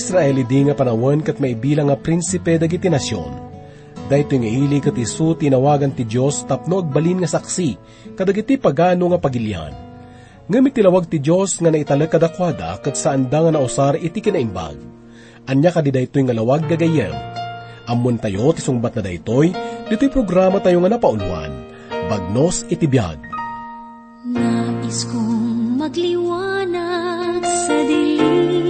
Israel di nga panawan kat may bilang nga prinsipe dagiti nasyon. Dahito nga ili kat isu tinawagan ti Diyos tapno agbalin nga saksi kadagiti pagano nga pagilian. Ngamit tilawag ti Diyos nga naitalag kadakwada kat saan da nga nausar iti kinaimbag. Anya kadi daytoy nga lawag gagayem. Ammon tayo ti sungbat na daytoy, dito'y programa tayo nga napauluan. Bagnos iti biyag. Nais kong magliwanag sa dilim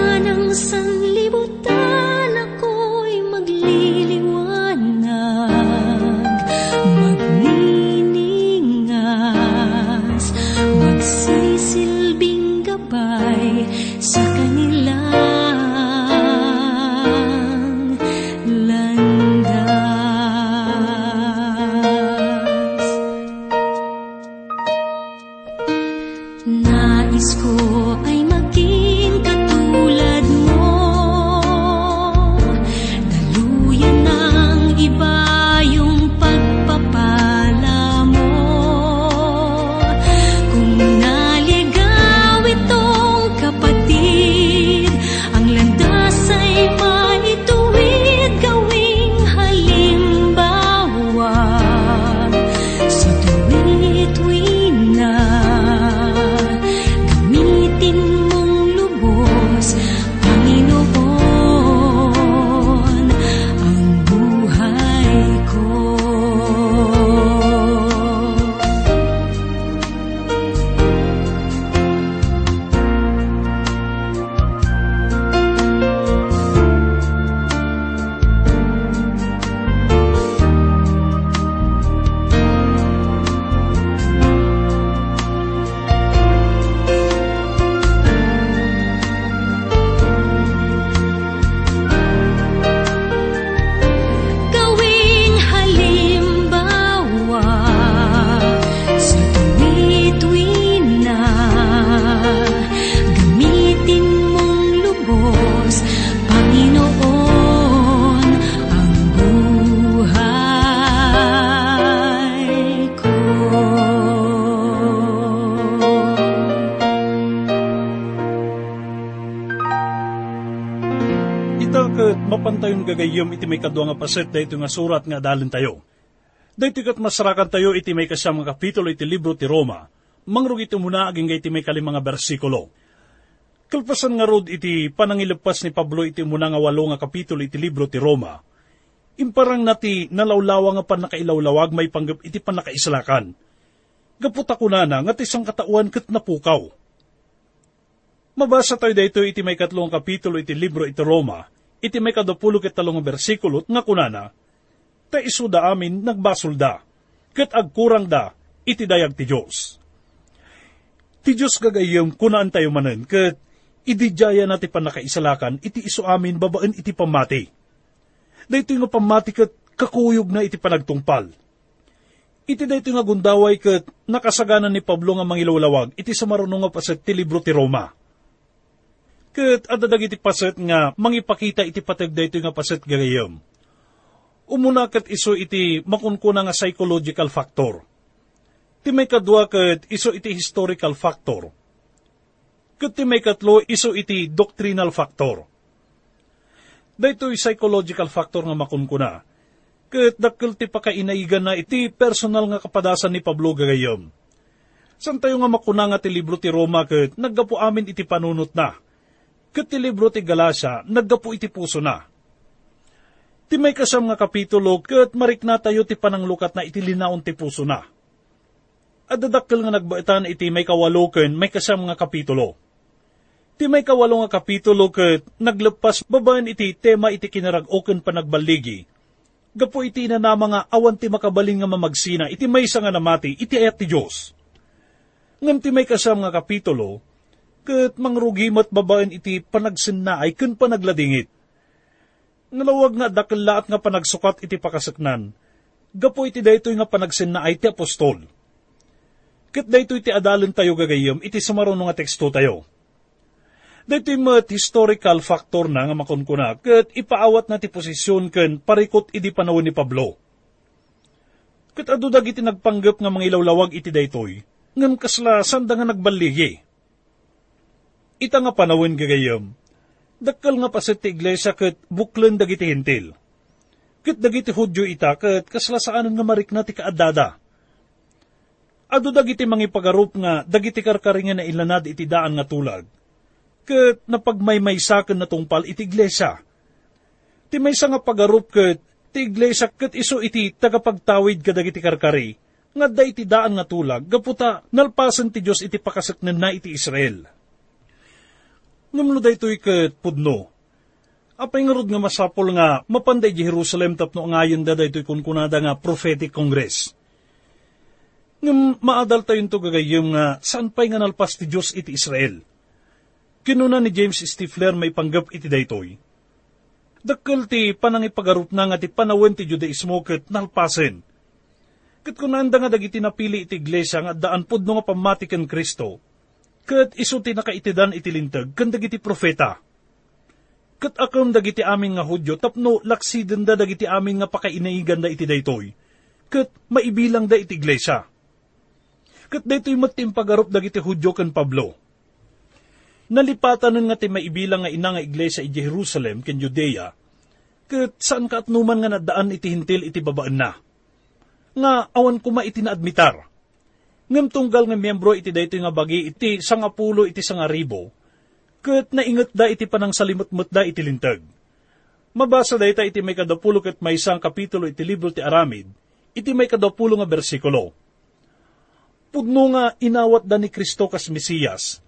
mapantayon gagayom iti may kadwa nga paset dahito nga surat nga dalin tayo. Dahito kat masarakan tayo iti may kasyam nga kapitulo iti libro ti Roma. Mangrug iti muna aging iti may kalimang nga bersikulo. Kalpasan nga rod iti panangilepas ni Pablo iti muna nga walo nga kapitulo iti libro ti Roma. Imparang nati nalawlawa nga panakailawlawag may panggap iti panakaislakan. Gaputa ko na nga ti isang katauan kat napukaw. Mabasa tayo dito iti may katlong kapitulo iti libro iti Roma, iti may kadupulo ket talong bersikulot nga kunana, ta isuda amin nagbasol da, ket agkurang da, iti dayag ti Diyos. Ti Diyos gagayom kunaan tayo manen, ket ididjaya na ti panakaisalakan, iti iso amin babaan iti pamati. Dito nga pamati ket kakuyog na iti panagtungpal. Iti dayto nga gundaway ket nakasaganan ni Pablo nga mangilawlawag iti sa marunong nga paset ti libro ti Roma. Ket adadag iti paset nga mangipakita iti patag dayto nga paset gagayom. Umuna ket iso iti makunkuna nga psychological factor. Ti may kadwa ket iso iti historical factor. Ket ti may katlo iso iti doctrinal factor. Daytoy psychological factor nga makunkuna. Ket dakkel ti pakainaigan na iti personal nga kapadasan ni Pablo gagayom. San tayo nga makuna nga ti libro ti Roma ket naggapo amin iti panunot na. Ti libro ti Galacia naggapo iti puso na. Ti may kasam nga kapitulo ket marikna tayo ti pananglukat na iti linaon ti puso na. Adadakkel nga nagbaitan iti may kawalo ken may kasam nga kapitulo. Ti may kawalo nga kapitulo ket naglepas babaen iti tema iti kinarag-oken panagbaligi. Gapo iti na na mga awan ti makabaling nga mamagsina iti may nga namati iti ayat ti Diyos. Ngam ti may kasam nga kapitulo, ket mangrugimat babaen iti panagsinnaay ken panagladingit. Ngalawag nga dakellaat nga panagsukat iti pakasaknan, gapo iti daytoy nga panagsinnaay ti apostol. Ket daytoy iti adalen tayo gagayom iti sumaruno nga teksto tayo. Dito met historical factor na nga makunkuna, kat ipaawat na ti posisyon ken parikot idi panahon ni Pablo. Kat adu dagiti nagpanggap nga mga ilawlawag iti daytoy, ngam kasla sanda nga nagbaligi. Ita nga panahon gagayam, dakkel nga pasit ti iglesia kat buklen dagiti hintil. Kat dagiti hudyo ita kat kasla saanan nga marik na ti kaadada. Adu dagiti mangipagarup nga dagiti karkaringan na ilanad iti daan nga tulag ket napagmaymaysaken na tungpal iti iglesia. Ti maysa nga pagarup ket ti iglesia ket iso iti tagapagtawid kadagiti karkari nga da iti daan nga tulag gaputa nalpasan ti Dios iti pakasaknen na iti Israel. Ngumlo daytoy ket pudno. Apay nga masapol nga mapanday di Jerusalem tapno ngayon da daytoy kunkunada nga prophetic congress. Ngam maadal tayo to gagayom nga saan pa'y nga nalpas ti Diyos iti Israel Kinuna ni James Stifler may panggap iti daytoy. Dakkel ti panangipagarup na nga ti panawen ti Judaismo ket nalpasen. Ket kunanda nga dagiti napili iti iglesia nga daan pudno nga pamati ken Kristo. Ket iso ti nakaitidan iti lintag ken dagiti profeta. Ket akam dagiti amin nga Hudyo tapno laksiden da dagiti amin nga pakainaigan da iti daytoy. Ket maibilang da iti iglesia. Ket daytoy matimpagarup dagiti Hudyo ken Pablo nalipatan nga ti maibilang nga ina nga iglesia iti Jerusalem ken Judea, ket saan ka atnuman nga nadaan iti hintil iti babaan na. Nga awan kuma iti naadmitar. Ngem tunggal nga miyembro iti dayto nga bagi iti sangapulo iti sangaribo, ket naingat da iti panang salimutmut da iti lintag. Mabasa dayta iti may kadapulo ket may isang kapitulo iti libro ti Aramid, iti may kadapulo nga bersikulo. Pudno nga inawat da ni Kristo kas Mesiyas,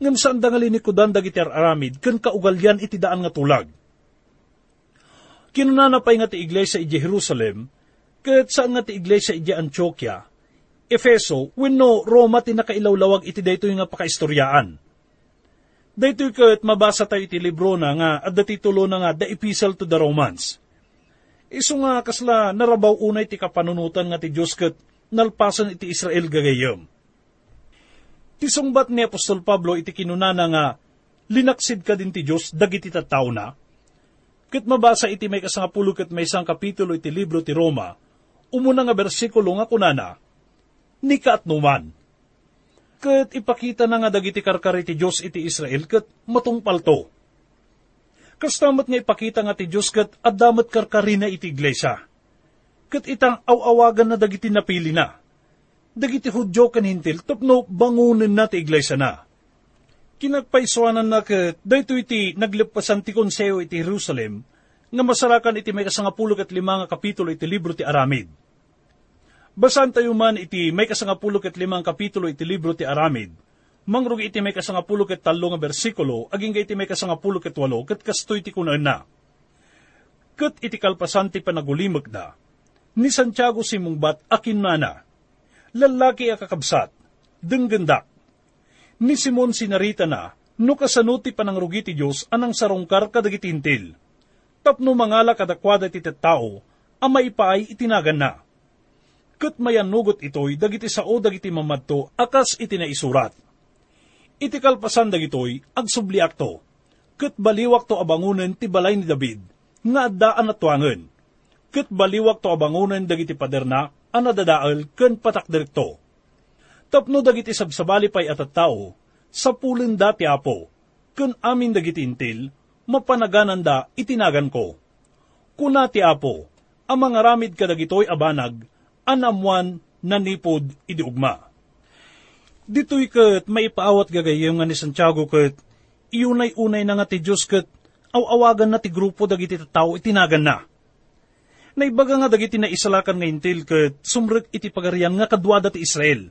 ngem saan dangali ni kudan dagiti aramid, ken kaugalyan iti daan nga tulag. Kinunana pa'y nga ti iglesia iti Jerusalem, ket saan nga ti iglesia iti Antioquia, Efeso, wenno Roma ti nakailawlawag iti daytoy nga pakaistoryaan. Daytoy ket mabasa tayo iti libro na nga at titulo na nga The Epistle to the Romans. Iso nga kasla narabaw unay ti kapanunutan nga ti Diyos ket nalpasan iti Israel gagayom Tisungbat ni Apostol Pablo iti kinunana nga, linaksid ka din ti Diyos, dagiti tattaw na. Kat mabasa iti may kasangapulo kat may isang kapitulo iti libro ti Roma, umuna nga bersikulo nga kunana, ni kaatnuman. Kat ipakita na nga dagiti karkari ti Diyos iti Israel kat matungpal to. Kastamat nga ipakita nga ti Diyos kat adamat karkari na iti iglesia. Kat itang awawagan na dagiti napili na dagiti hudyo kan hintil, tapno bangunin na ti iglesia na. Kinagpaiswanan na kat, dahito iti naglepasan ti konseo iti Jerusalem, nga masarakan iti may kasangapulo kat lima nga kapitulo iti libro ti Aramid. Basan tayo man iti may kasangapulo kat limang kapitulo iti libro ti Aramid, mangrugi iti may kasangapulo kat talo nga aging iti may kasangapulo kat walo, kat kastoy ti kunaan na. Kat iti kalpasan ti panagulimag na, ni Santiago simungbat akin na na, lalaki a kakabsat, denggendak. Ni Simon sinarita na, no kasanuti panangrugi ti Diyos anang sarungkar kadagitintil. Tapno mangala kadakwada ti tao, ang maipaay itinagan na. Kat mayanugot itoy, dagiti sao dagiti mamadto, akas itinaisurat. Iti kalpasan dagitoy, agsubliak to. Kat baliwak to abangunan ti balay ni David, nga addaan at tuwangan. Kat baliwak to abangunan dagiti paderna, ang nadadaal ken patak direkto. Tapno dagiti sabsabali pay at tao, sa pulin dati apo, ken amin dagiti intil, mapanaganan da itinagan ko. Kunati apo, ang mga ramid kadagitoy abanag, anamuan nanipod idiugma. Dito'y kat maipaawat gagayem nga ni Santiago kat iunay-unay na nga ti Diyos kat awawagan na ti grupo dagiti tao itinagan na Naibaga nga dagiti na isalakan nga intil ket sumrek iti pagarian nga kadwada ti Israel.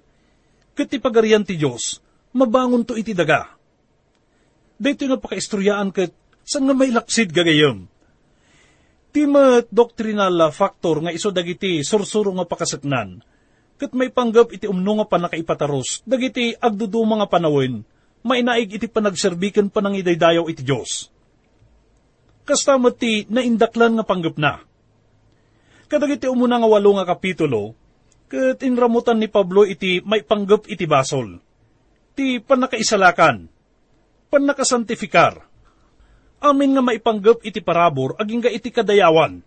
Ket ti pagarian ti Dios mabangon to iti daga. Dito nga pakaistoryaan ket saan nga may laksid gagayom. Ti doctrinal factor nga iso dagiti sursuro nga pakasaknan. Ket may panggap iti umno nga panakaipataros, dagiti agdudu mga panawin, mainaig iti panagserbikan panangidaydayaw iti Diyos. Kastamat ti naindaklan nga panggap na Kadagiti umuna nga walo nga kapitulo, kat inramutan ni Pablo iti may panggap iti basol. Ti panakaisalakan. panakasantifikar. Amin nga maipanggap iti parabor aging ga iti kadayawan.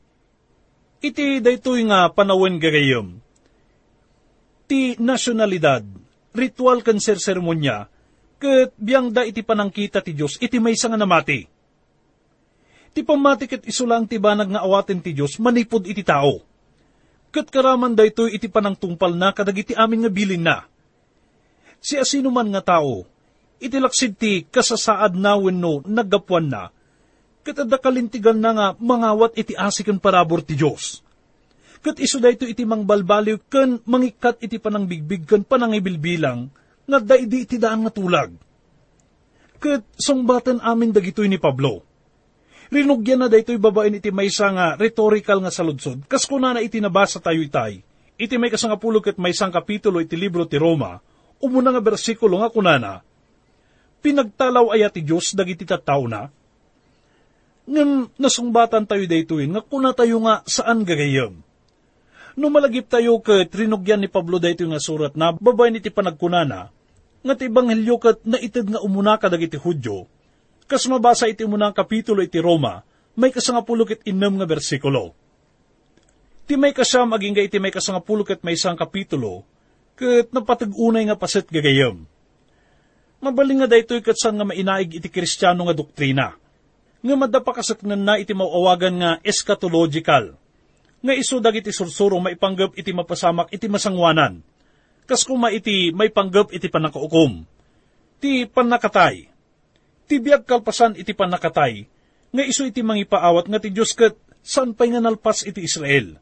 Iti daytoy nga panawin gagayom. Ti nasyonalidad, ritual kan sermonya, ket biyang da iti panangkita ti Diyos iti may nga namati. Ti pamati ket isulang ti banag nga awaten ti Diyos manipod iti tao. Ket karaman daytoy iti panangtungpal na kadagiti amin nga bilin na. Si asino man nga tao, iti laksid ti kasasaad na wenno naggapuan na, ket adda kalintigan na nga mangawat iti asikan parabor ti Dios. Ket iso dayto iti mangbalbaliw ken mangikat iti panangbigbig ken panangibilbilang nga daidi iti daan nga tulag. Ket songbatan amin dagitoy ni Pablo Rinugyan na daytoy babaen iti maysa nga rhetorical nga saludsod, kas kuna na iti nabasa tayo itay. Iti may kasangapulo ket maysang kapitulo iti libro ti Roma, umuna nga bersikulo nga kunana, Pinagtalaw aya ti Diyos dagiti tattaw na, ngem nasungbatan tayo daytoy nga kuna tayo nga saan gagayam. No malagip tayo ket rinugyan ni Pablo daytoy nga surat na babaen iti panagkunana, nga ti ebanghelyo ket naited nga umuna ka dagiti Hudyo, Kas mabasa iti ng kapitulo iti Roma, may kasangapulok it inam nga bersikulo. Ti may kasam aging iti may kasangapulok it may isang kapitulo, kat napatag-unay nga paset gagayam. Mabaling nga daytoy kat saan nga mainaig iti kristyano nga doktrina. Nga madapakasaknan na iti mauawagan nga eschatological. Nga iso dagiti sursuro maipanggap iti mapasamak iti masangwanan. Kas kuma iti may panggap iti panakaukom. Ti panakatay Tibiyag kalpasan iti panakatay, nga iso iti mangipaawat nga ti Diyos kat saan pa'y nga nalpas iti Israel.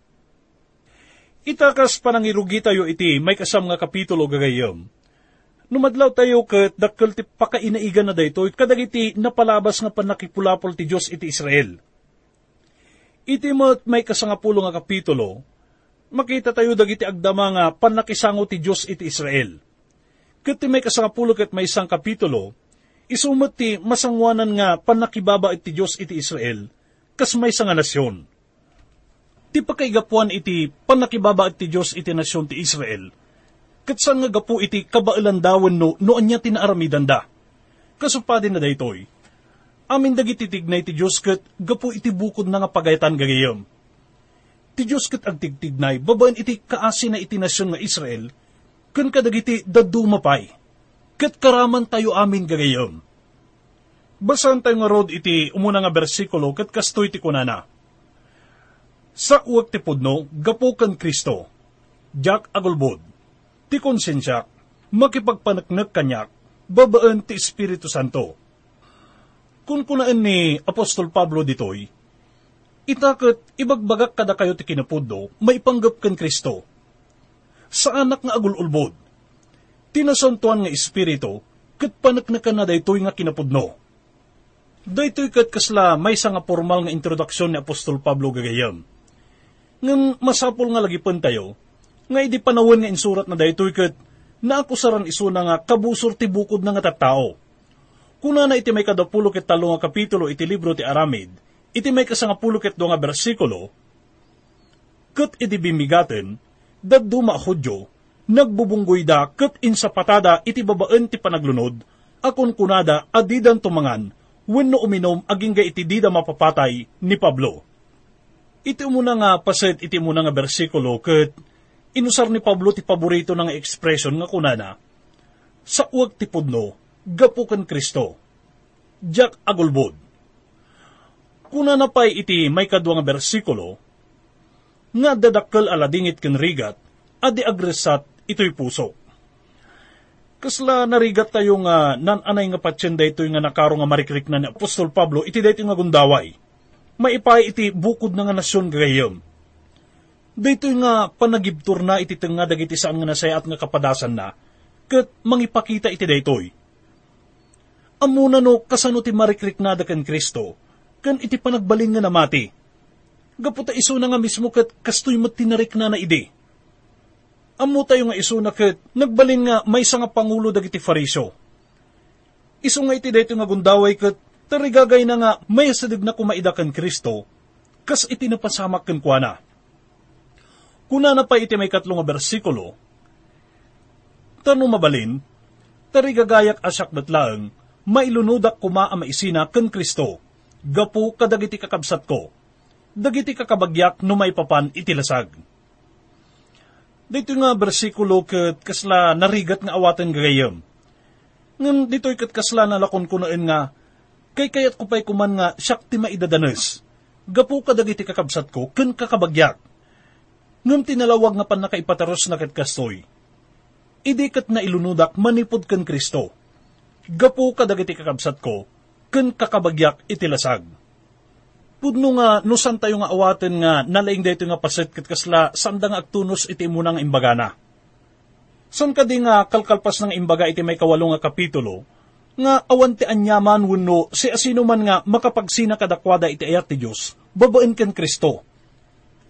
Itakas panangirugi tayo iti may kasam nga kapitulo gagayom. Numadlaw tayo kat dakkel ti pakainaigan na daytoy kadagiti napalabas nga panakipulapol ti Diyos iti Israel. Iti mo't may kasangapulo nga kapitulo, makita tayo dagiti agdama nga panakisango ti Diyos iti Israel. Kat may kasangapulo kat may isang kapitulo, Isumot ti masangwanan nga panakibaba iti Diyos iti Israel, kas may nga nasyon. Ti pakaigapuan iti panakibaba iti Diyos iti nasyon ti Israel, kat saan nga gapu iti kabailandawan no noon niya tinaaramidan da. Kasupadin na daytoy, amin dagiti tignay ti Diyos kat gapu iti bukod na nga pagayatan gagayam. Ti Diyos kat agtigtignay, babaen iti kaasi na iti nasyon nga Israel, kan kadagiti dadumapay ket karaman tayo amin gagayom. Basan tayo nga rod iti umuna nga bersikulo ket kastoy ti kunana. Sa uwag ti pudno, gapo kan Kristo, Jack agulbod, ti konsensya, makipagpanaknak kanyak, babaan ti Espiritu Santo. Kung kunaan ni Apostol Pablo ditoy, itakot ibagbagak kada kayo ti kinapudno, maipanggap kan Kristo. Sa anak nga agululbod, tinasantuan nga espiritu, kat panaknakan na daytoy nga kinapudno. Daytoy kat kasla may nga formal nga introduksyon ni Apostol Pablo gagayam. Ngang masapol nga lagi tayo, nga idi panawin nga insurat na daytoy kat naakusaran iso na nga kabusor ti bukod na nga tattao. Kuna na iti may kadapulo ket talo nga kapitulo iti libro ti Aramid, iti may kasangapulo ket nga bersikulo, kat iti bimigaten, daduma Hudyo, nagbubunggoy da ket insapatada iti babaen ti panaglunod, akon kunada adidan tumangan, wenno uminom aging ga iti dida mapapatay ni Pablo. Iti muna nga paset iti muna nga bersikulo ket inusar ni Pablo ti paborito nga ekspresyon nga kunana, sa uwag ti pudno, gapukan Kristo. Jack Agulbod. Kuna na pa'y iti may kadwa nga bersikulo, nga dadakkel aladingit ken rigat, adi agresat ito'y puso. Kasla narigat tayo nga nananay nga patsen ito nga nakaro nga marikrik na ni Apostol Pablo iti dayto nga gundaway. Maipay iti bukod na nga nasyon gayam. Dito nga panagibtur na iti nga dagiti saan nga nasaya at nga kapadasan na, kat mangipakita iti daytoy. Amuna no kasano ti marikrik na kan Kristo, kan iti panagbaling nga namati. Gaputa iso na nga mismo kat kastoy mat tinarik na na ide Amo tayo nga iso na ket, nagbalin nga may nga pangulo dagiti fariso. Iso nga iti dayto nga gundaway ket, tarigagay na nga may sadig na kumaida kan Kristo, kas iti napasamak kan kuana. Kuna na pa iti may katlo nga bersikulo, Tano mabalin, tarigagayak asyak datlaang, mailunudak kuma a maisina ken Kristo, gapu kadagiti kakabsat ko, dagiti kakabagyak no may papan itilasag. Dito nga bersikulo ket kasla narigat nga awaten gagayam. Ngam dito'y ket kasla nalakon ko noon nga, kay kayat ko kuman nga siyak ti maidadanes. Gapu kadagiti kakabsat ko, ken kakabagyak. Ngam tinalawag nga pan nakaipataros na ket kastoy. Idi ket na ilunudak manipod ken Kristo. Gapu kadagiti kakabsat ko, ken kakabagyak itilasag. Pudno nga nusan tayo nga awaten nga nalaing dayto nga paset ket kasla sanda nga agtunos iti muna nga imbagana. San ka nga kalkalpas ng imbaga iti may kawalo nga kapitulo, nga awan ti anyaman wenno si asino man nga makapagsina kadakwada iti ayat ti Diyos, babaen ken Kristo.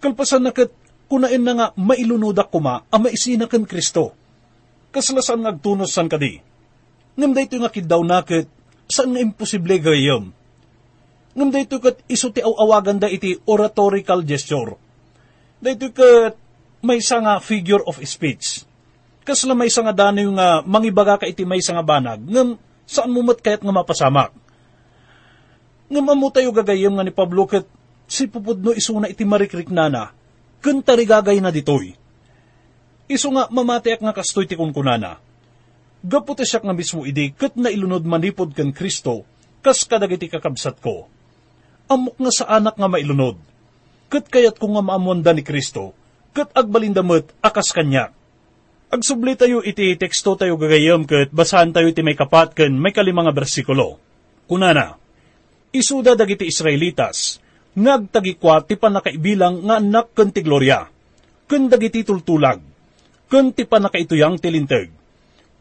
Kalpasan na ket kunain na nga mailunudak kuma a maisina ken Kristo. Kaslasan nga agtunos san kadi. Ngam dayto nga kidaw na ket saan nga imposible gayam. Ngam dayto ket iso ti awagan da iti oratorical gesture. Dayto ket may nga figure of speech kasla may nga dano yung uh, mangibaga ka iti may nga banag, ngam saan mo kayat nga mapasamak. Ngam amo tayo gagayam nga ni Pablo ket si pupudno iso na iti marikrik nana, kentari gagay na ditoy. Iso nga mamatiak nga kastoy ti kunkunana. Gapot siya nga mismo idi ket na ilunod manipod kan Kristo, kas kadagiti kakabsat ko. Amok nga sa anak nga mailunod. Ket kayat ko nga maamonda ni Kristo, ket agbalindamot akas kanyak Agsubli tayo iti teksto tayo gagayom ket basahan tayo iti may kapat ken may kalimanga bersikulo. Kunana, isuda dagiti Israelitas, ngagtagikwa ti panakaibilang nga anak ken ti Gloria, ken dagiti tultulag, ken ti panakaituyang tilinteg,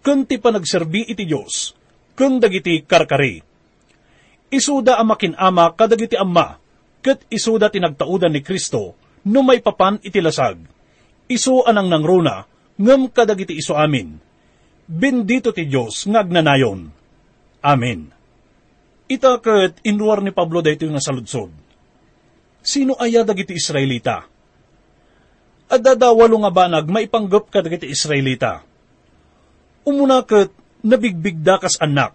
ken ti panagserbi iti Dios, ken dagiti karkari. Isuda amakin ama kadagiti amma, ket isuda tinagtaudan ni Kristo, no may papan iti lasag. Isu anang nangruna, ngem kadagiti iso amin. Bendito ti Diyos ngagnanayon. Amen. Ita ket inruar ni Pablo dayto nga saludsod. Sino aya dagiti Israelita? Adada walo nga banag maipanggap kadagiti Israelita. Umuna ket nabigbig da kas anak.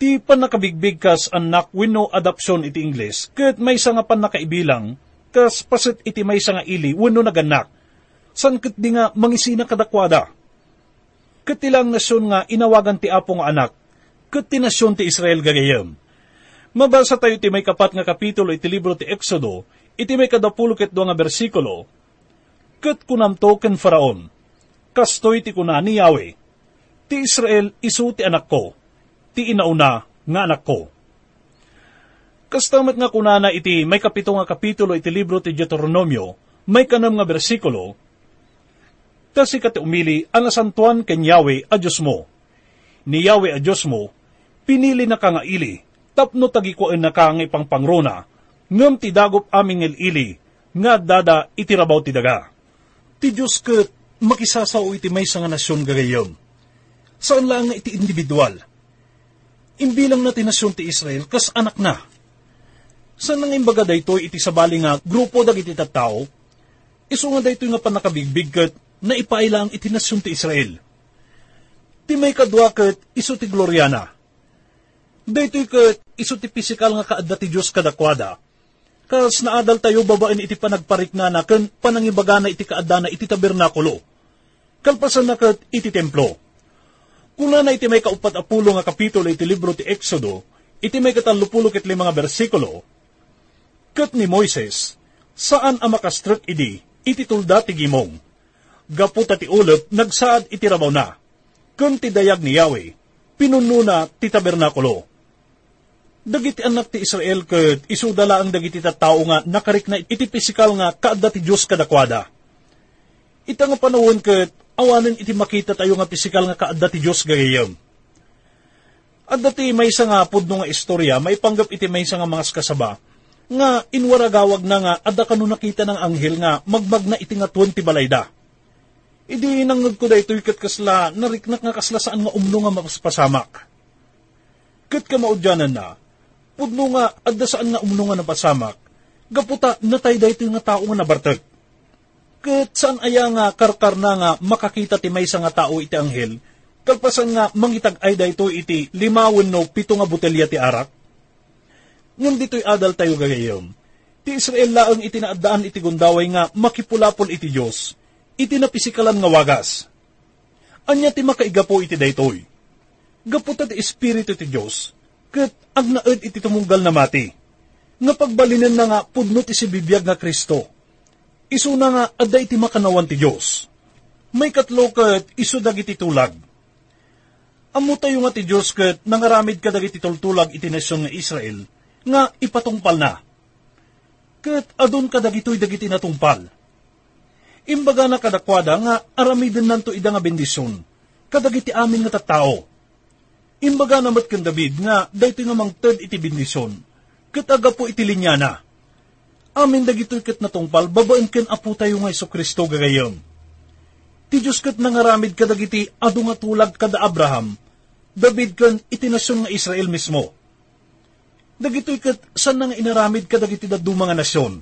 Ti panakabigbig kas anak wenno adoption iti Ingles, ket may nga panakaibilang, kas paset iti may nga ili wenno naganak san ket di nga mangisina kadakwada. Ket tilang nasyon nga inawagan ti apo nga anak, ket ti nasyon ti Israel gagayam. Mabasa tayo ti may kapat nga kapitulo iti libro ti Exodo, iti may kadapulo ket nga bersikulo, ket kunamto ken Faraon, kastoy ti kuna ni Yahweh, ti Israel isu ti anak ko, ti inauna nga anak ko. Kastamat nga kunana iti may kapito nga kapitulo iti libro ti Deuteronomio, may kanam nga bersikulo, Kasi kati umili ang asantuan ken Yahweh a Diyos mo. Ni Yahweh a Diyos mo, pinili na ka nga ili, tapno tagikuan na ka nga ipangpangrona, ngam ti dagop aming ili, nga dada itirabaw ti daga. Ti Diyos ket makisasaw iti may nga nasyon gagayom. Saan lang nga iti individual? Imbilang na ti nasyon ti Israel, kas anak na. Saan nang imbaga daytoy iti sabali nga grupo dagiti tattao, iso nga daytoy nga panakabigbig ket na ipailang itinasyon ti Israel. Ti may kadwa ket iso ti Gloriana. Daytoy ket iso ti pisikal nga kaadda ti Dios kadakwada. Kas naadal tayo babaen iti panagparik na na ken panangibaga na iti kaadda na iti tabernakulo. Kalpasan na ket iti templo. Kuna na iti may kaupat apulo nga kapitulo iti libro ti Exodo, iti may katalupulo ket lima nga bersikulo, ket ni Moises, saan ang makastrek idi, iti tulda ti gimong gaputa ti ulot, nagsaad iti rabaw na. Kung ti dayag ni Yahweh, pinununa ti tabernakulo. Dagiti anak ti Israel ket isudala ang dagiti tattao nga nakarik na iti pisikal nga kaadda ti Dios kadakwada. Ita nga panahon ket awanen iti makita tayo nga pisikal nga kaadda ti Dios gayam. At dati may isa nga pudno nga istorya, may panggap iti may isa nga mga kasaba, nga inwaragawag na nga adda kanu nakita ng anghel nga magmag na iti nga 20 balayda. Idi nangag ko da ito ikat kasla, nariknak nga kasla saan nga umno nga mapaspasamak. Kat ka maudyanan na, pudno nga adda saan nga umno nga napasamak, gaputa natay da ito nga tao nga nabartag. Kat saan aya nga karkar na nga makakita ti may nga tao iti anghel, Kalpasan nga mangitag ay dayto iti limawon no pito nga botelya ti arak. Ngam dito'y adal tayo gagayon. Ti Israel laang iti naadaan iti gundaway nga makipulapol iti Diyos. Iti napisikalan nga wagas. Anya ti makaigapo iti daytoy. Gaputa ti Espiritu ti Diyos. Kat ag naed iti tumunggal na mati. Nga pagbalinan na nga pudno ti si bibiyag nga Kristo. Isu na nga adda iti makanawan ti Diyos. May katlo kat isu dagiti tulag Amo tayo nga ti Diyos kat nangaramid ka dagiti tultulag iti nasyon nga Israel, nga ipatungpal na. Kat adun ka dagitoy dagiti natungpal. Imbaga na kadakwada nga aramidin nanto ida nga bendisyon, kadagiti amin nga tattao. Imbaga namat kan David nga dayto nga mangted iti bendisyon, kat aga po iti linya na. Amin dagitoy kat natungpal, babaen ken apo tayo nga Iso Kristo gagayon. Ti Diyos kat nangaramid kadagiti adu nga tulag kada Abraham, David kan itinasyon nga Israel mismo. Dagitoy kat san nga inaramid ka dagiti daddu mga nasyon.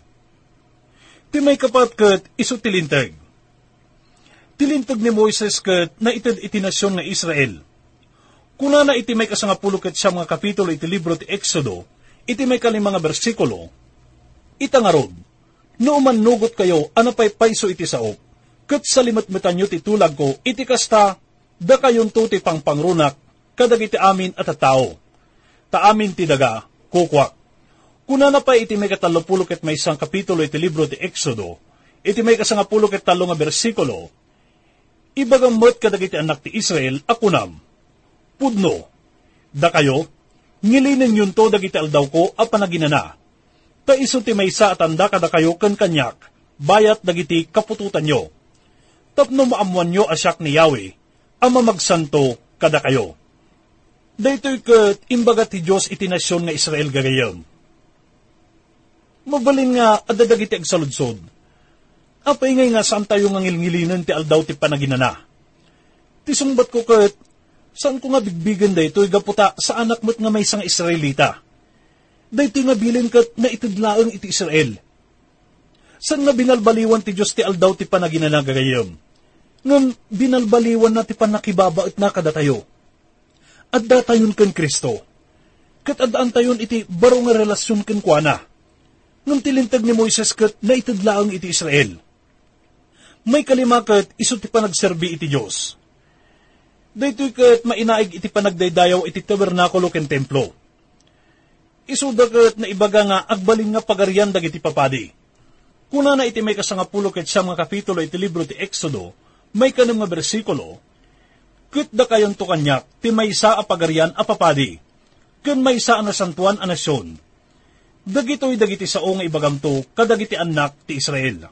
Ti may kapat kat iso tilintag. Tilintag ni Moises kat na itad itinasyon nga Israel. Kuna na iti may kasangapulo kat siya mga kapitulo iti libro ti Exodo, iti may kalimanga bersikulo, itangarod, no nugot kayo anapay paiso iti saok, kat sa limat-matan nyo titulag ko, iti kasta, da kayon tuti pang pangrunak, kadagiti amin at tao. Ta amin ti daga, kukwak. Kuna na pa iti may katalopulo ket may isang kapitulo iti libro ti Exodo, iti may kasangapulo ket talo nga bersikulo, ibagang met kadagiti anak ti Israel, akunam, pudno, da kayo, ngilinin yun to dagiti aldaw ko a panaginana. Ta iso ti may sa atanda kada kayo ken kanyak, bayat dagiti kapututan nyo. Tapno maamuan nyo asyak ni Yahweh, ama magsanto kada kayo. Daytoy kat imbaga ti Diyos iti nasyon nga Israel gagayon. Mabalin nga adadag iti agsaludsod. Apay ngay nga saan tayo nga ngilngilinan ti aldaw ti panaginana. Ti sumbat ko kat, saan ko nga bigbigan daytoy gaputa sa anak mo't nga may isang Israelita. Daytoy nga bilin kat na itidlaang iti Israel. San nga binalbaliwan ti Diyos ti aldaw ti panaginana gagayon. Ngam binalbaliwan na ti panakibaba at nakadatayo at datayon ken Kristo. Kat adaan tayon iti baro nga relasyon ken kuana. Nung tilintag ni Moises kat na itadlaang iti Israel. May kalimakat iso ti panagserbi iti Diyos. Daytoy kat mainaig iti panagdaydayaw iti tabernakulo ken templo. Iso kat na ibaga nga agbalin nga pagarian dagiti papadi. Kuna na iti may kasangapulo ket siya mga kapitulo iti libro ti Exodo, may kanang nga bersikulo, Ket da kayon to kanyak, ti maysa a pagarian a papadi. Ken maysa a nasantuan a nasyon. Dagitoy dagiti sao nga ibagamto kadagiti anak ti Israel.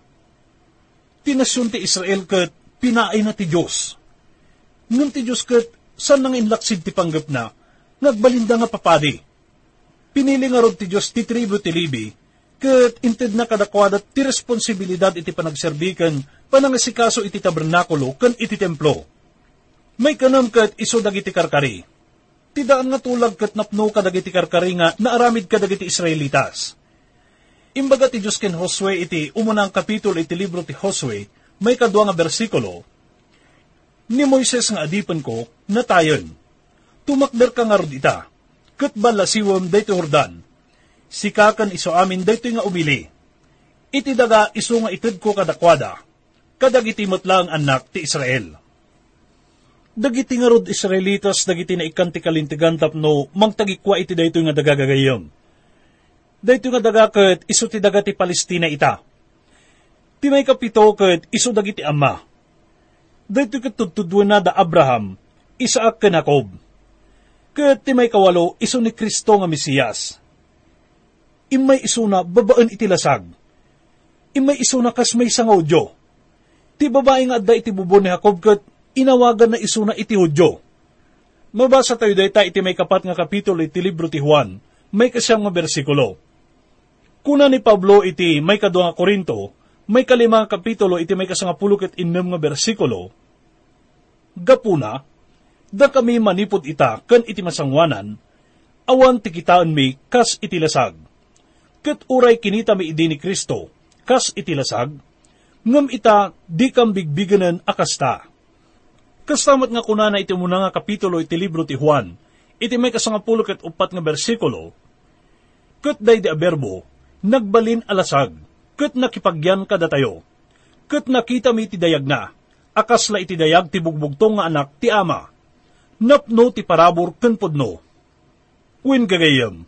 Ti nasyon ti Israel ket pinaay na ti Dios. Ngem ti Dios ket san nang inlaksid ti panggap na, nagbalinda nga papadi. Pinili nga rod ti Dios ti tribu ti Libi, ket inted na kadakwada ti responsibilidad iti panagserbikan panangasikaso iti tabernakulo ken iti templo may kanam kat iso dagiti karkari. Tidaan nga tulag kat napno ka dagiti karkari nga naaramid ka dagiti Israelitas. Imbaga ti Diyos ken Josue iti umunang kapitulo iti libro ti Josue, may kadwa nga bersikulo, Ni Moises nga adipan ko, natayon. Tumakder ka nga rod ita, kat balasiwam dayto Jordan. Sikakan iso amin dayto nga umili. Iti daga iso nga ited ko kadakwada, kadagiti lang anak ti Israel dagiti nga rod Israelitas dagiti na ikanti kalintigan tapno mangtagikwa iti dayto nga dagagagayon. Dayto nga dagaket iso ti dagati Palestina ita. Ti may kapito ket iso dagiti ama. Dayto ket tudtudwan na da Abraham, Isaac ken Jacob. Ket ti may kawalo iso ni Kristo nga Mesiyas. Imay iso na babaan iti lasag. Imay iso na kas may sangaudyo. Ti babae nga adda iti bubo ni Jacob ket inawagan na isuna iti Hudyo. Mabasa tayo dayta iti may kapat nga kapitulo iti libro ti Juan, may kasyang nga bersikulo. Kuna ni Pablo iti may kadwa nga Korinto, may kalima kapitulo iti may kasangapulok at inem nga bersikulo, Gapuna, da kami manipod ita kan iti masangwanan, awan ti kitaan mi kas iti lasag. Kat uray kinita mi idi ni Kristo, kas iti lasag, ngam ita di kam bigbiganan akasta. Kastamat nga kunana iti muna nga kapitulo iti libro ti Juan, iti may kasangapulo ket upat nga bersikulo, Kat day di aberbo, nagbalin alasag, kat nakipagyan kada tayo, kat nakita mi iti dayag na, akasla iti dayag ti bugbugtong nga anak ti ama, napno ti parabor ken pudno. Win gagayam,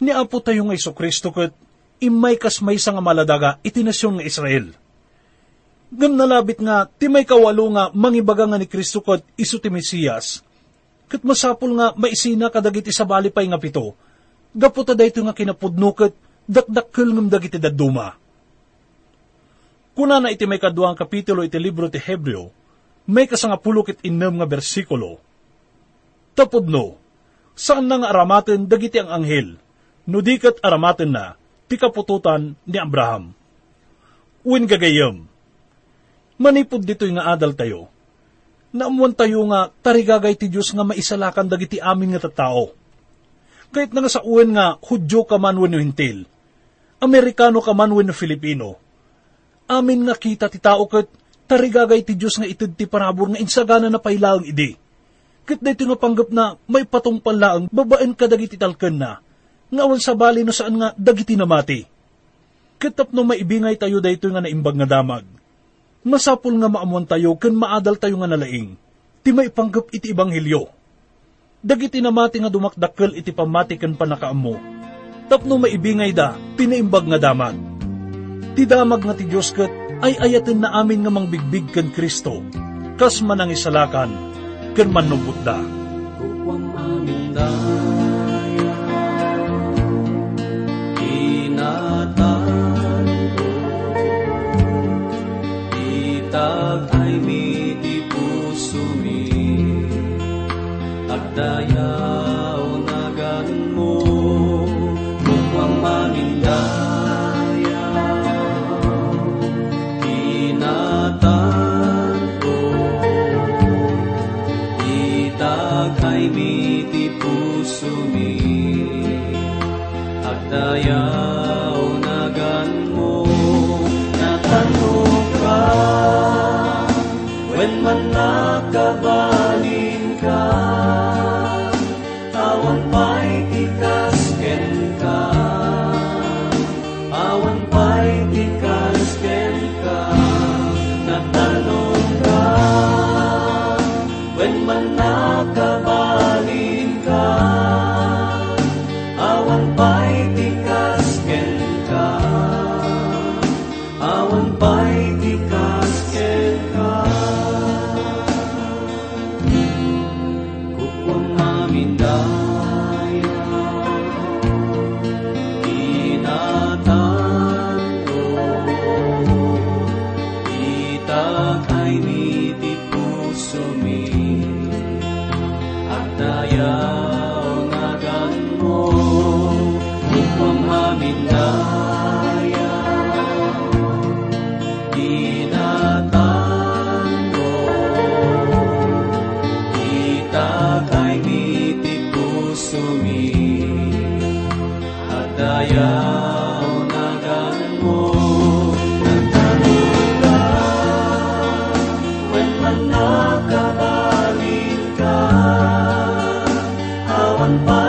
ni apo tayo nga iso Kristo kat imay kas may nga maladaga iti nasyon nga Israel Ngam nalabit nga, ti may kawalo nga, mangibaga nga ni Kristo kat iso ti Mesiyas. Kat masapul nga, maisina kadagiti sa balipay nga pito. Gaputa dayto nga kinapudno kat dakdakkel ngam dagiti daduma. Kuna na iti may kaduang kapitulo iti libro ti Hebreo, may kasangapulo kit innem nga bersikulo. Tapudno, saan na nga aramaten dagiti ang anghel, no dikat aramaten na, ti kapututan ni Abraham. Uwin gagayam, Manipod dito'y nga adal tayo. Naamuan tayo nga tarigagay ti Diyos nga maisalakan dagiti amin nga tattao. Kahit nga sa uwen nga Hudyo ka man wenno hintil, Amerikano ka man wenno Filipino. Amin nga kita ti tao kat tarigagay ti Diyos nga itud ti parabor nga insagana na pailaang idi. Kat dito nga panggap na may patong palaang babaen ka dagiti talken na, nga awan sa bali no saan nga dagiti namati. Katap no maibingay tayo dayto nga naimbag nga damag masapul nga maamuan tayo ken maadal tayo nga nalaing. Ti maipanggap iti ibanghilyo. Dagiti namati nga dumakdakkel iti pamati ken panakaammo. Tapno maibingay da, pinaimbag nga damag. Ti damag nga ti Diyos ket ay ayaten na amin nga mangbigbig ken Kristo. Kas manang isalakan, ken manubot da. Kukwam amin daya, inatan Awan Bye.